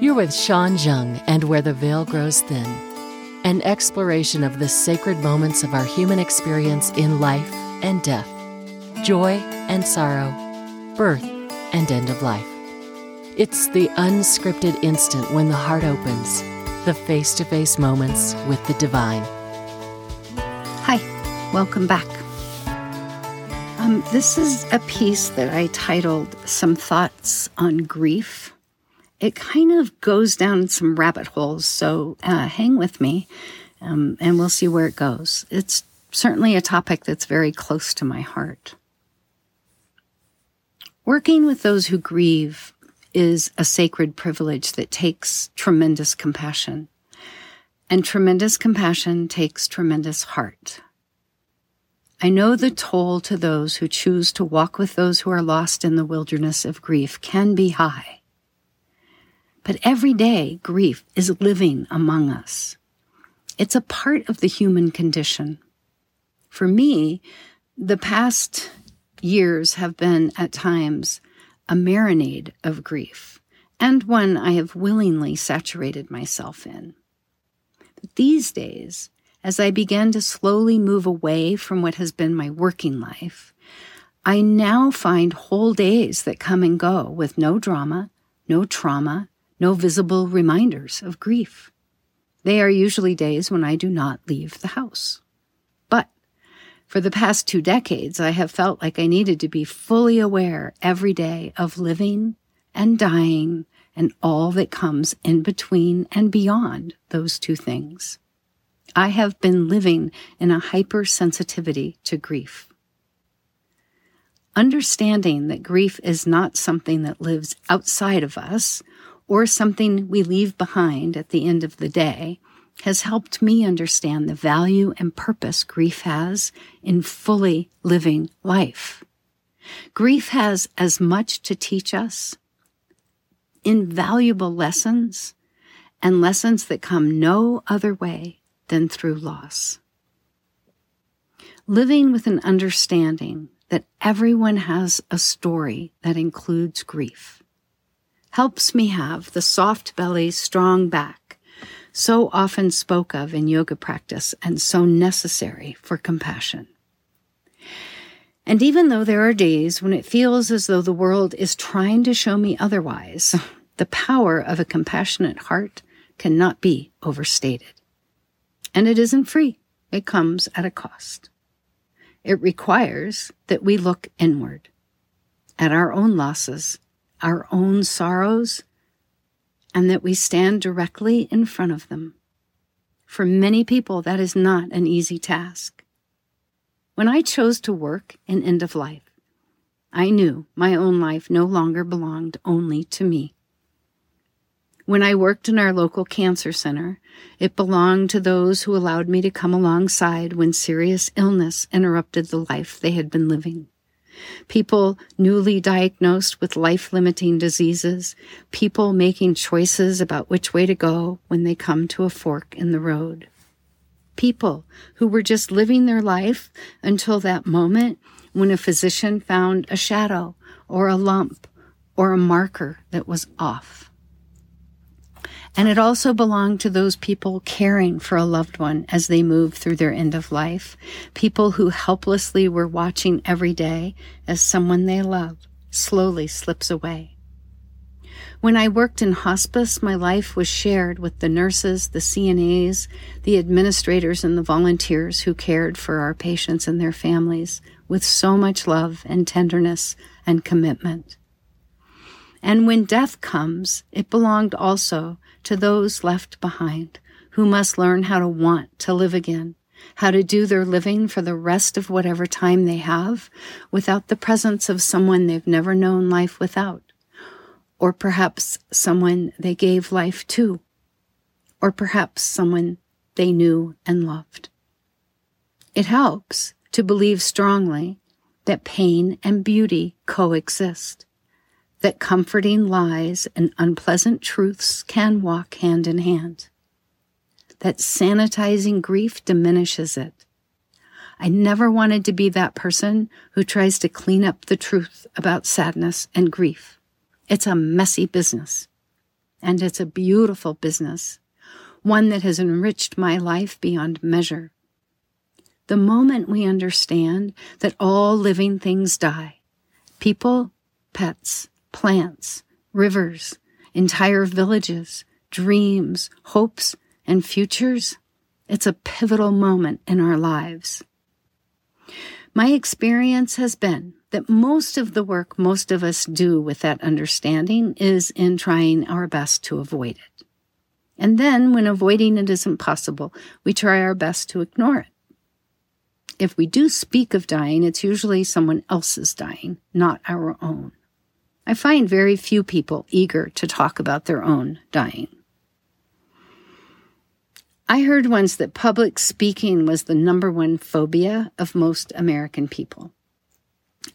You're with Sean Jeung and Where the Veil Grows Thin, an exploration of the sacred moments of our human experience in life and death, joy and sorrow, birth and end of life. It's the unscripted instant when the heart opens, the face to face moments with the divine. Hi, welcome back. Um, this is a piece that I titled Some Thoughts on Grief. It kind of goes down some rabbit holes, so uh, hang with me um, and we'll see where it goes. It's certainly a topic that's very close to my heart. Working with those who grieve is a sacred privilege that takes tremendous compassion. And tremendous compassion takes tremendous heart. I know the toll to those who choose to walk with those who are lost in the wilderness of grief can be high. But every day, grief is living among us. It's a part of the human condition. For me, the past years have been at times a marinade of grief, and one I have willingly saturated myself in. But these days, as I began to slowly move away from what has been my working life, I now find whole days that come and go with no drama, no trauma, no visible reminders of grief. They are usually days when I do not leave the house. But for the past two decades, I have felt like I needed to be fully aware every day of living and dying and all that comes in between and beyond those two things. I have been living in a hypersensitivity to grief. Understanding that grief is not something that lives outside of us or something we leave behind at the end of the day has helped me understand the value and purpose grief has in fully living life. Grief has as much to teach us invaluable lessons and lessons that come no other way than through loss. Living with an understanding that everyone has a story that includes grief helps me have the soft belly, strong back, so often spoke of in yoga practice and so necessary for compassion. And even though there are days when it feels as though the world is trying to show me otherwise, the power of a compassionate heart cannot be overstated. And it isn't free. It comes at a cost. It requires that we look inward at our own losses, our own sorrows, and that we stand directly in front of them. For many people, that is not an easy task. When I chose to work in end of life, I knew my own life no longer belonged only to me. When I worked in our local cancer center, it belonged to those who allowed me to come alongside when serious illness interrupted the life they had been living. People newly diagnosed with life limiting diseases, people making choices about which way to go when they come to a fork in the road. People who were just living their life until that moment when a physician found a shadow or a lump or a marker that was off. And it also belonged to those people caring for a loved one as they moved through their end of life. People who helplessly were watching every day as someone they love slowly slips away. When I worked in hospice, my life was shared with the nurses, the CNAs, the administrators, and the volunteers who cared for our patients and their families with so much love and tenderness and commitment. And when death comes, it belonged also to those left behind who must learn how to want to live again, how to do their living for the rest of whatever time they have without the presence of someone they've never known life without, or perhaps someone they gave life to, or perhaps someone they knew and loved. It helps to believe strongly that pain and beauty coexist that comforting lies and unpleasant truths can walk hand in hand, that sanitizing grief diminishes it. I never wanted to be that person who tries to clean up the truth about sadness and grief. It's a messy business. and it's a beautiful business, one that has enriched my life beyond measure. The moment we understand that all living things die, people, pets, plants, rivers, entire villages, dreams, hopes, and futures, it's a pivotal moment in our lives. My experience has been that most of the work most of us do with that understanding is in trying our best to avoid it. And then, when avoiding it isn't possible, we try our best to ignore it. If we do speak of dying, it's usually someone else's dying, not our own. I find very few people eager to talk about their own dying. I heard once that public speaking was the number one phobia of most American people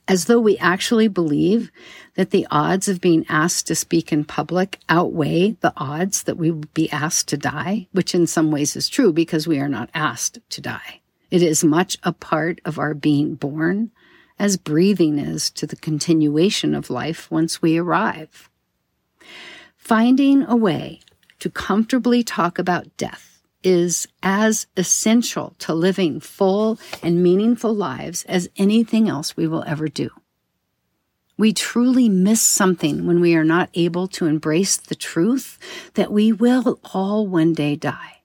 as though we actually believe that the odds of being asked to speak in public outweigh the odds that we would be asked to die, which in some ways is true because we are not asked to die. It is much a part of our being born, as breathing is to the continuation of life once we arrive. Finding a way to comfortably talk about death is as essential to living full and meaningful lives as anything else we will ever do. We truly miss something when we are not able to embrace the truth that we will all one day die.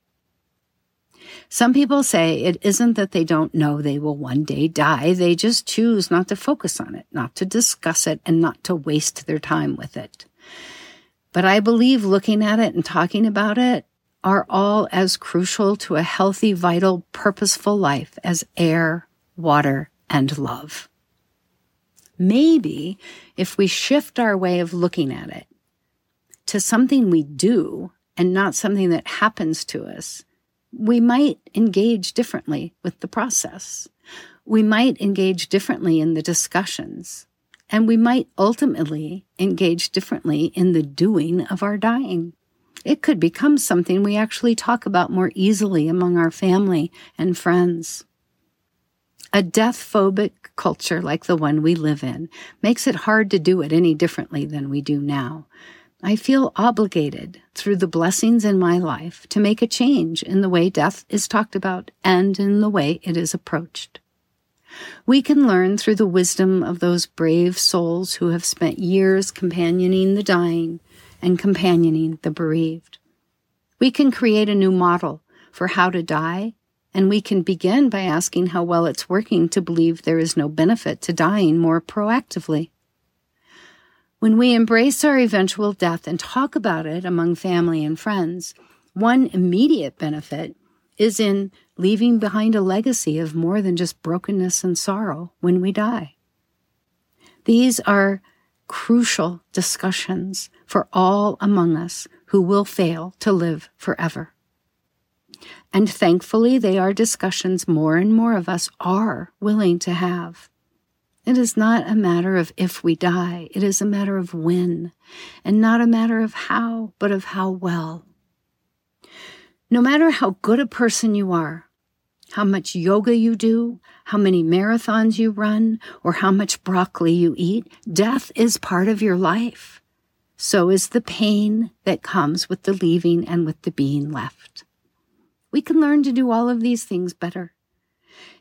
Some people say it isn't that they don't know they will one day die, they just choose not to focus on it, not to discuss it, and not to waste their time with it. But I believe looking at it and talking about it are all as crucial to a healthy, vital, purposeful life as air, water, and love. Maybe if we shift our way of looking at it to something we do and not something that happens to us, we might engage differently with the process. We might engage differently in the discussions. And we might ultimately engage differently in the doing of our dying it could become something we actually talk about more easily among our family and friends. A death phobic culture like the one we live in makes it hard to do it any differently than we do now. I feel obligated through the blessings in my life to make a change in the way death is talked about and in the way it is approached. We can learn through the wisdom of those brave souls who have spent years companioning the dying and companioning the bereaved. We can create a new model for how to die, and we can begin by asking how well it's working to believe there is no benefit to dying more proactively. When we embrace our eventual death and talk about it among family and friends, one immediate benefit is in leaving behind a legacy of more than just brokenness and sorrow when we die. These are crucial discussions for all among us who will fail to live forever. And thankfully, they are discussions more and more of us are willing to have. It is not a matter of if we die, it is a matter of when, and not a matter of how, but of how well. No matter how good a person you are, how much yoga you do, how many marathons you run, or how much broccoli you eat, death is part of your life. So is the pain that comes with the leaving and with the being left. We can learn to do all of these things better.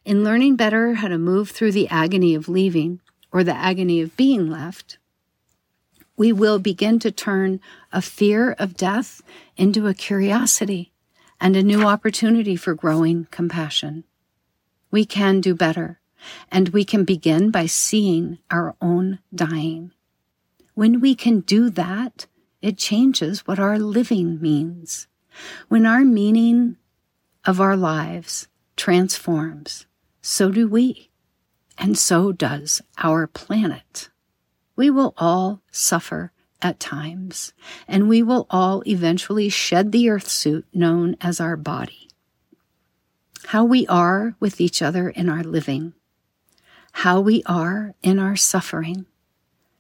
In learning better how to move through the agony of leaving or the agony of being left, we will begin to turn a fear of death into a curiosity and a new opportunity for growing compassion. We can do better, and we can begin by seeing our own dying. When we can do that, it changes what our living means. When our meaning of our lives transforms, so do we, and so does our planet. We will all suffer at times, and we will all eventually shed the earth suit known as our body. How we are with each other in our living, how we are in our suffering,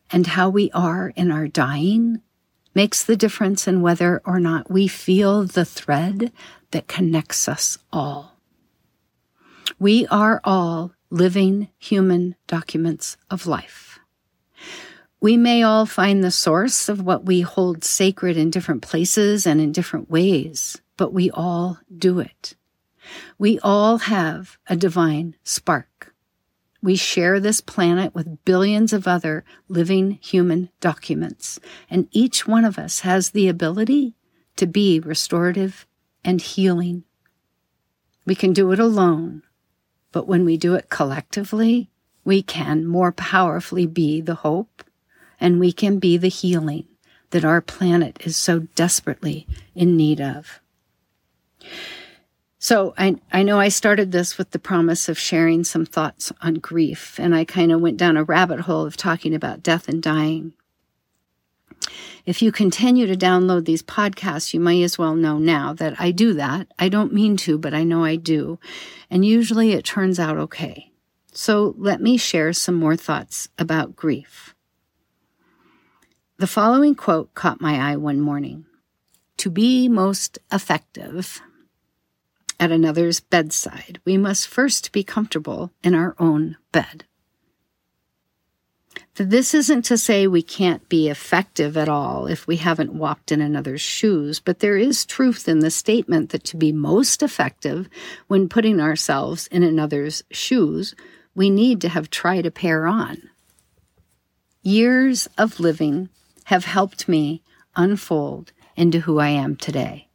and how we are in our dying makes the difference in whether or not we feel the thread that connects us all. We are all living human documents of life. We may all find the source of what we hold sacred in different places and in different ways, but we all do it. We all have a divine spark. We share this planet with billions of other living human documents, and each one of us has the ability to be restorative and healing. We can do it alone, but when we do it collectively, we can more powerfully be the hope and we can be the healing that our planet is so desperately in need of. So I, I know I started this with the promise of sharing some thoughts on grief, and I kind of went down a rabbit hole of talking about death and dying. If you continue to download these podcasts, you might as well know now that I do that. I don't mean to, but I know I do. And usually it turns out okay. So let me share some more thoughts about grief. The following quote caught my eye one morning. To be most effective at another's bedside, we must first be comfortable in our own bed. This isn't to say we can't be effective at all if we haven't walked in another's shoes, but there is truth in the statement that to be most effective when putting ourselves in another's shoes, we need to have tried a pair on. Years of living have helped me unfold into who I am today.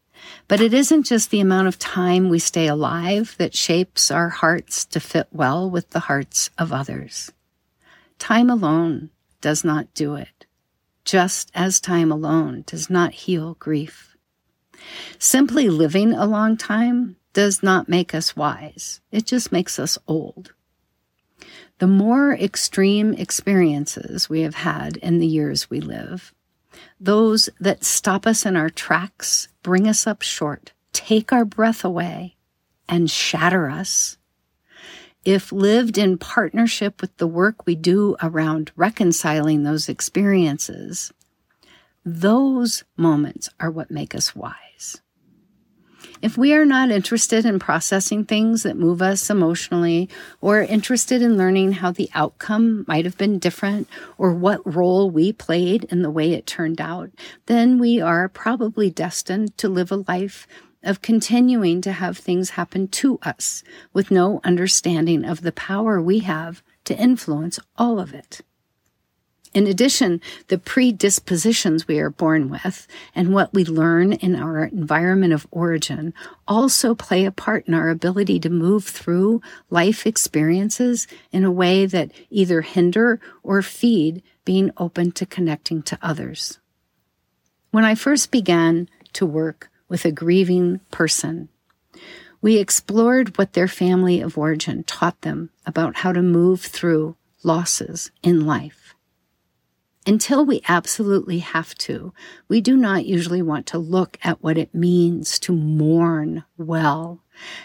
But it isn't just the amount of time we stay alive that shapes our hearts to fit well with the hearts of others. Time alone does not do it, just as time alone does not heal grief. Simply living a long time does not make us wise, it just makes us old. The more extreme experiences we have had in the years we live, those that stop us in our tracks, bring us up short, take our breath away, and shatter us, if lived in partnership with the work we do around reconciling those experiences, those moments are what make us wise. If we are not interested in processing things that move us emotionally, or interested in learning how the outcome might have been different, or what role we played in the way it turned out, then we are probably destined to live a life of continuing to have things happen to us with no understanding of the power we have to influence all of it. In addition, the predispositions we are born with and what we learn in our environment of origin also play a part in our ability to move through life experiences in a way that either hinder or feed being open to connecting to others. When I first began to work with a grieving person. We explored what their family of origin taught them about how to move through losses in life. Until we absolutely have to, we do not usually want to look at what it means to mourn well.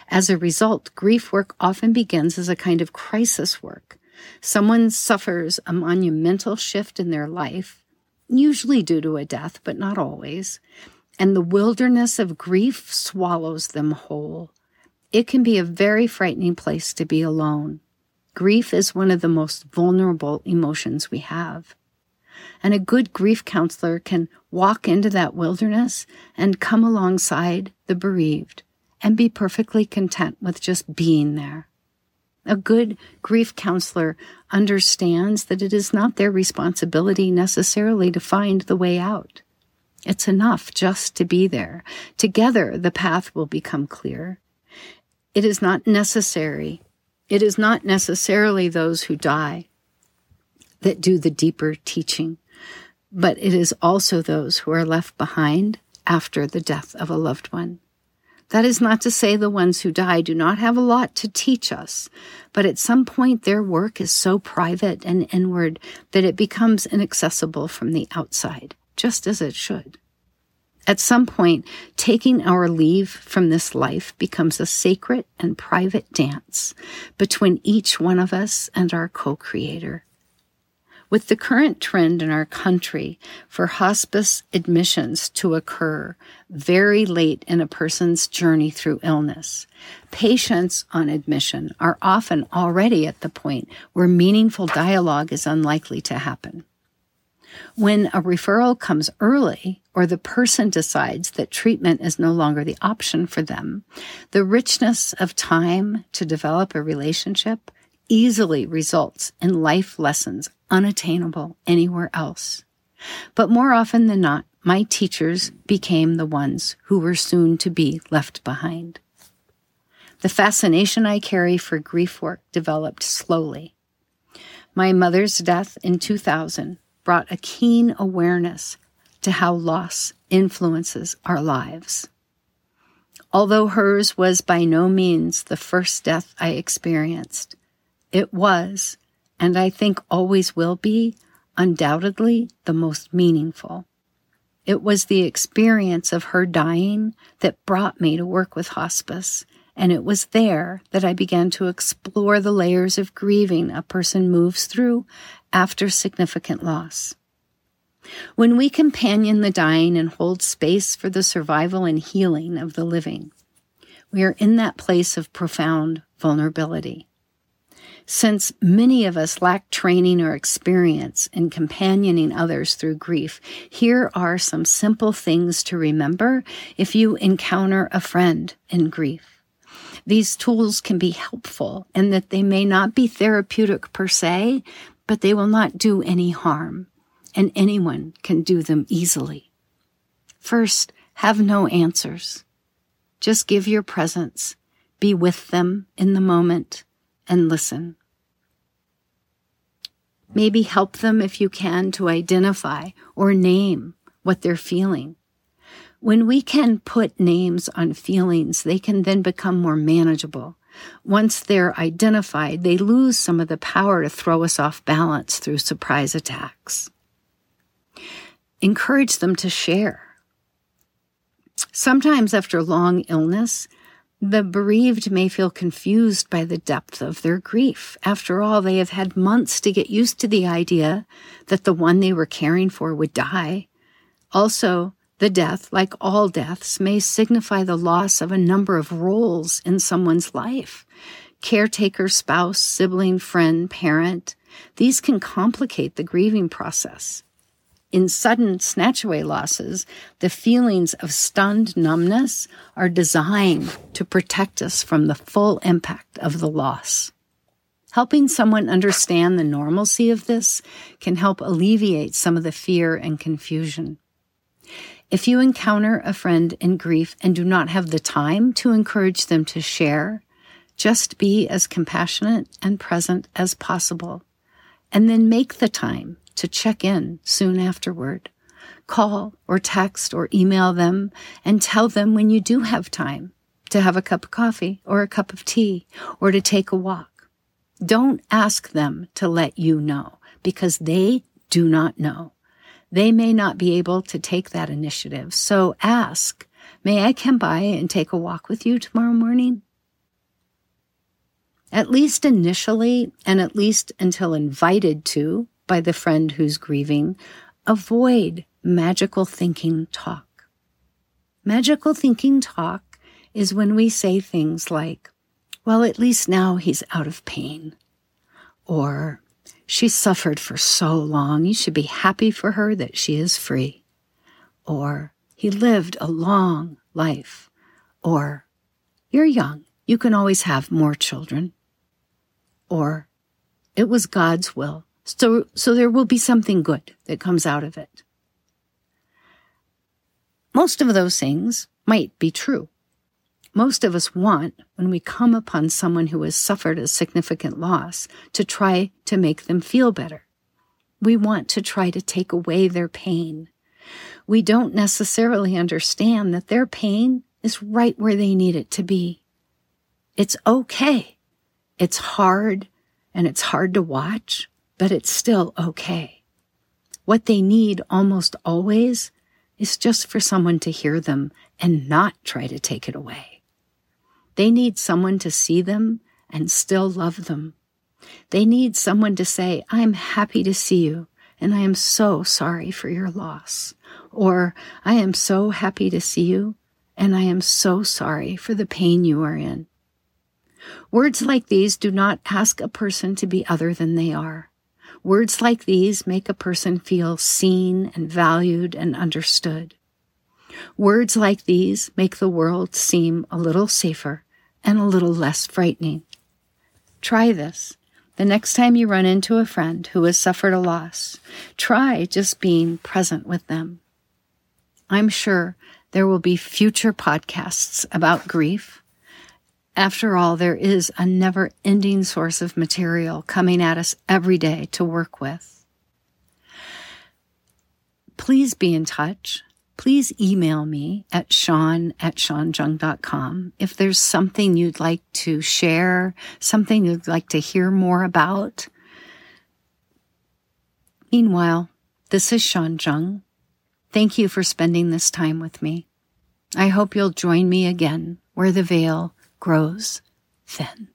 As a result, grief work often begins as a kind of crisis work. Someone suffers a monumental shift in their life, usually due to a death, but not always and the wilderness of grief swallows them whole. It can be a very frightening place to be alone. Grief is one of the most vulnerable emotions we have. And a good grief counselor can walk into that wilderness and come alongside the bereaved and be perfectly content with just being there. A good grief counselor understands that it is not their responsibility necessarily to find the way out. It's enough just to be there. Together, the path will become clear. It is not necessary. It is not necessarily those who die that do the deeper teaching, but it is also those who are left behind after the death of a loved one. That is not to say the ones who die do not have a lot to teach us, but at some point their work is so private and inward that it becomes inaccessible from the outside just as it should. At some point, taking our leave from this life becomes a sacred and private dance between each one of us and our co creator. With the current trend in our country for hospice admissions to occur very late in a person's journey through illness, patients on admission are often already at the point where meaningful dialogue is unlikely to happen. When a referral comes early, or the person decides that treatment is no longer the option for them, the richness of time to develop a relationship easily results in life lessons unattainable anywhere else. But more often than not, my teachers became the ones who were soon to be left behind. The fascination I carry for grief work developed slowly. My mother's death in 2000 brought a keen awareness to how loss influences our lives. Although hers was by no means the first death I experienced, it was, and I think always will be, undoubtedly the most meaningful. It was the experience of her dying that brought me to work with hospice, and it was there that I began to explore the layers of grieving a person moves through after significant loss. When we companion the dying and hold space for the survival and healing of the living, we are in that place of profound vulnerability. Since many of us lack training or experience in companioning others through grief, here are some simple things to remember if you encounter a friend in grief. These tools can be helpful and that they may not be therapeutic per se, but they will not do any harm, and anyone can do them easily. First, have no answers. Just give your presence, be with them in the moment, and listen. Maybe help them if you can to identify or name what they're feeling. When we can put names on feelings, they can then become more manageable. Once they're identified, they lose some of the power to throw us off balance through surprise attacks. Encourage them to share. Sometimes, after long illness, the bereaved may feel confused by the depth of their grief. After all, they have had months to get used to the idea that the one they were caring for would die. Also, the death, like all deaths, may signify the loss of a number of roles in someone's life caretaker, spouse, sibling, friend, parent. These can complicate the grieving process. In sudden snatchaway losses, the feelings of stunned numbness are designed to protect us from the full impact of the loss. Helping someone understand the normalcy of this can help alleviate some of the fear and confusion. If you encounter a friend in grief and do not have the time to encourage them to share, just be as compassionate and present as possible. And then make the time to check in soon afterward. Call or text or email them and tell them when you do have time to have a cup of coffee or a cup of tea or to take a walk. Don't ask them to let you know because they do not know. They may not be able to take that initiative. So ask, may I come by and take a walk with you tomorrow morning? At least initially, and at least until invited to, by the friend who's grieving, avoid magical thinking talk. Magical thinking talk is when we say things like, well, at least now he's out of pain. Or, she suffered for so long. You should be happy for her that she is free. Or, he lived a long life. Or, you're young. You can always have more children. Or, it was God's will so, so there will be something good that comes out of it. Most of those things might be true. Most of us want, when we come upon someone who has suffered a significant loss, to try to make them feel better. We want to try to take away their pain. We don't necessarily understand that their pain is right where they need it to be. It's okay. It's hard and it's hard to watch, but it's still okay. What they need almost always is just for someone to hear them and not try to take it away. They need someone to see them and still love them. They need someone to say, I'm happy to see you and I am so sorry for your loss. Or, I am so happy to see you and I am so sorry for the pain you are in. Words like these do not ask a person to be other than they are. Words like these make a person feel seen and valued and understood. Words like these make the world seem a little safer and a little less frightening. Try this. The next time you run into a friend who has suffered a loss, try just being present with them. I'm sure there will be future podcasts about grief. After all, there is a never ending source of material coming at us every day to work with. Please be in touch please email me at sean at seanjeung.com if there's something you'd like to share, something you'd like to hear more about. Meanwhile, this is Sean Jeung. Thank you for spending this time with me. I hope you'll join me again where the veil grows thin.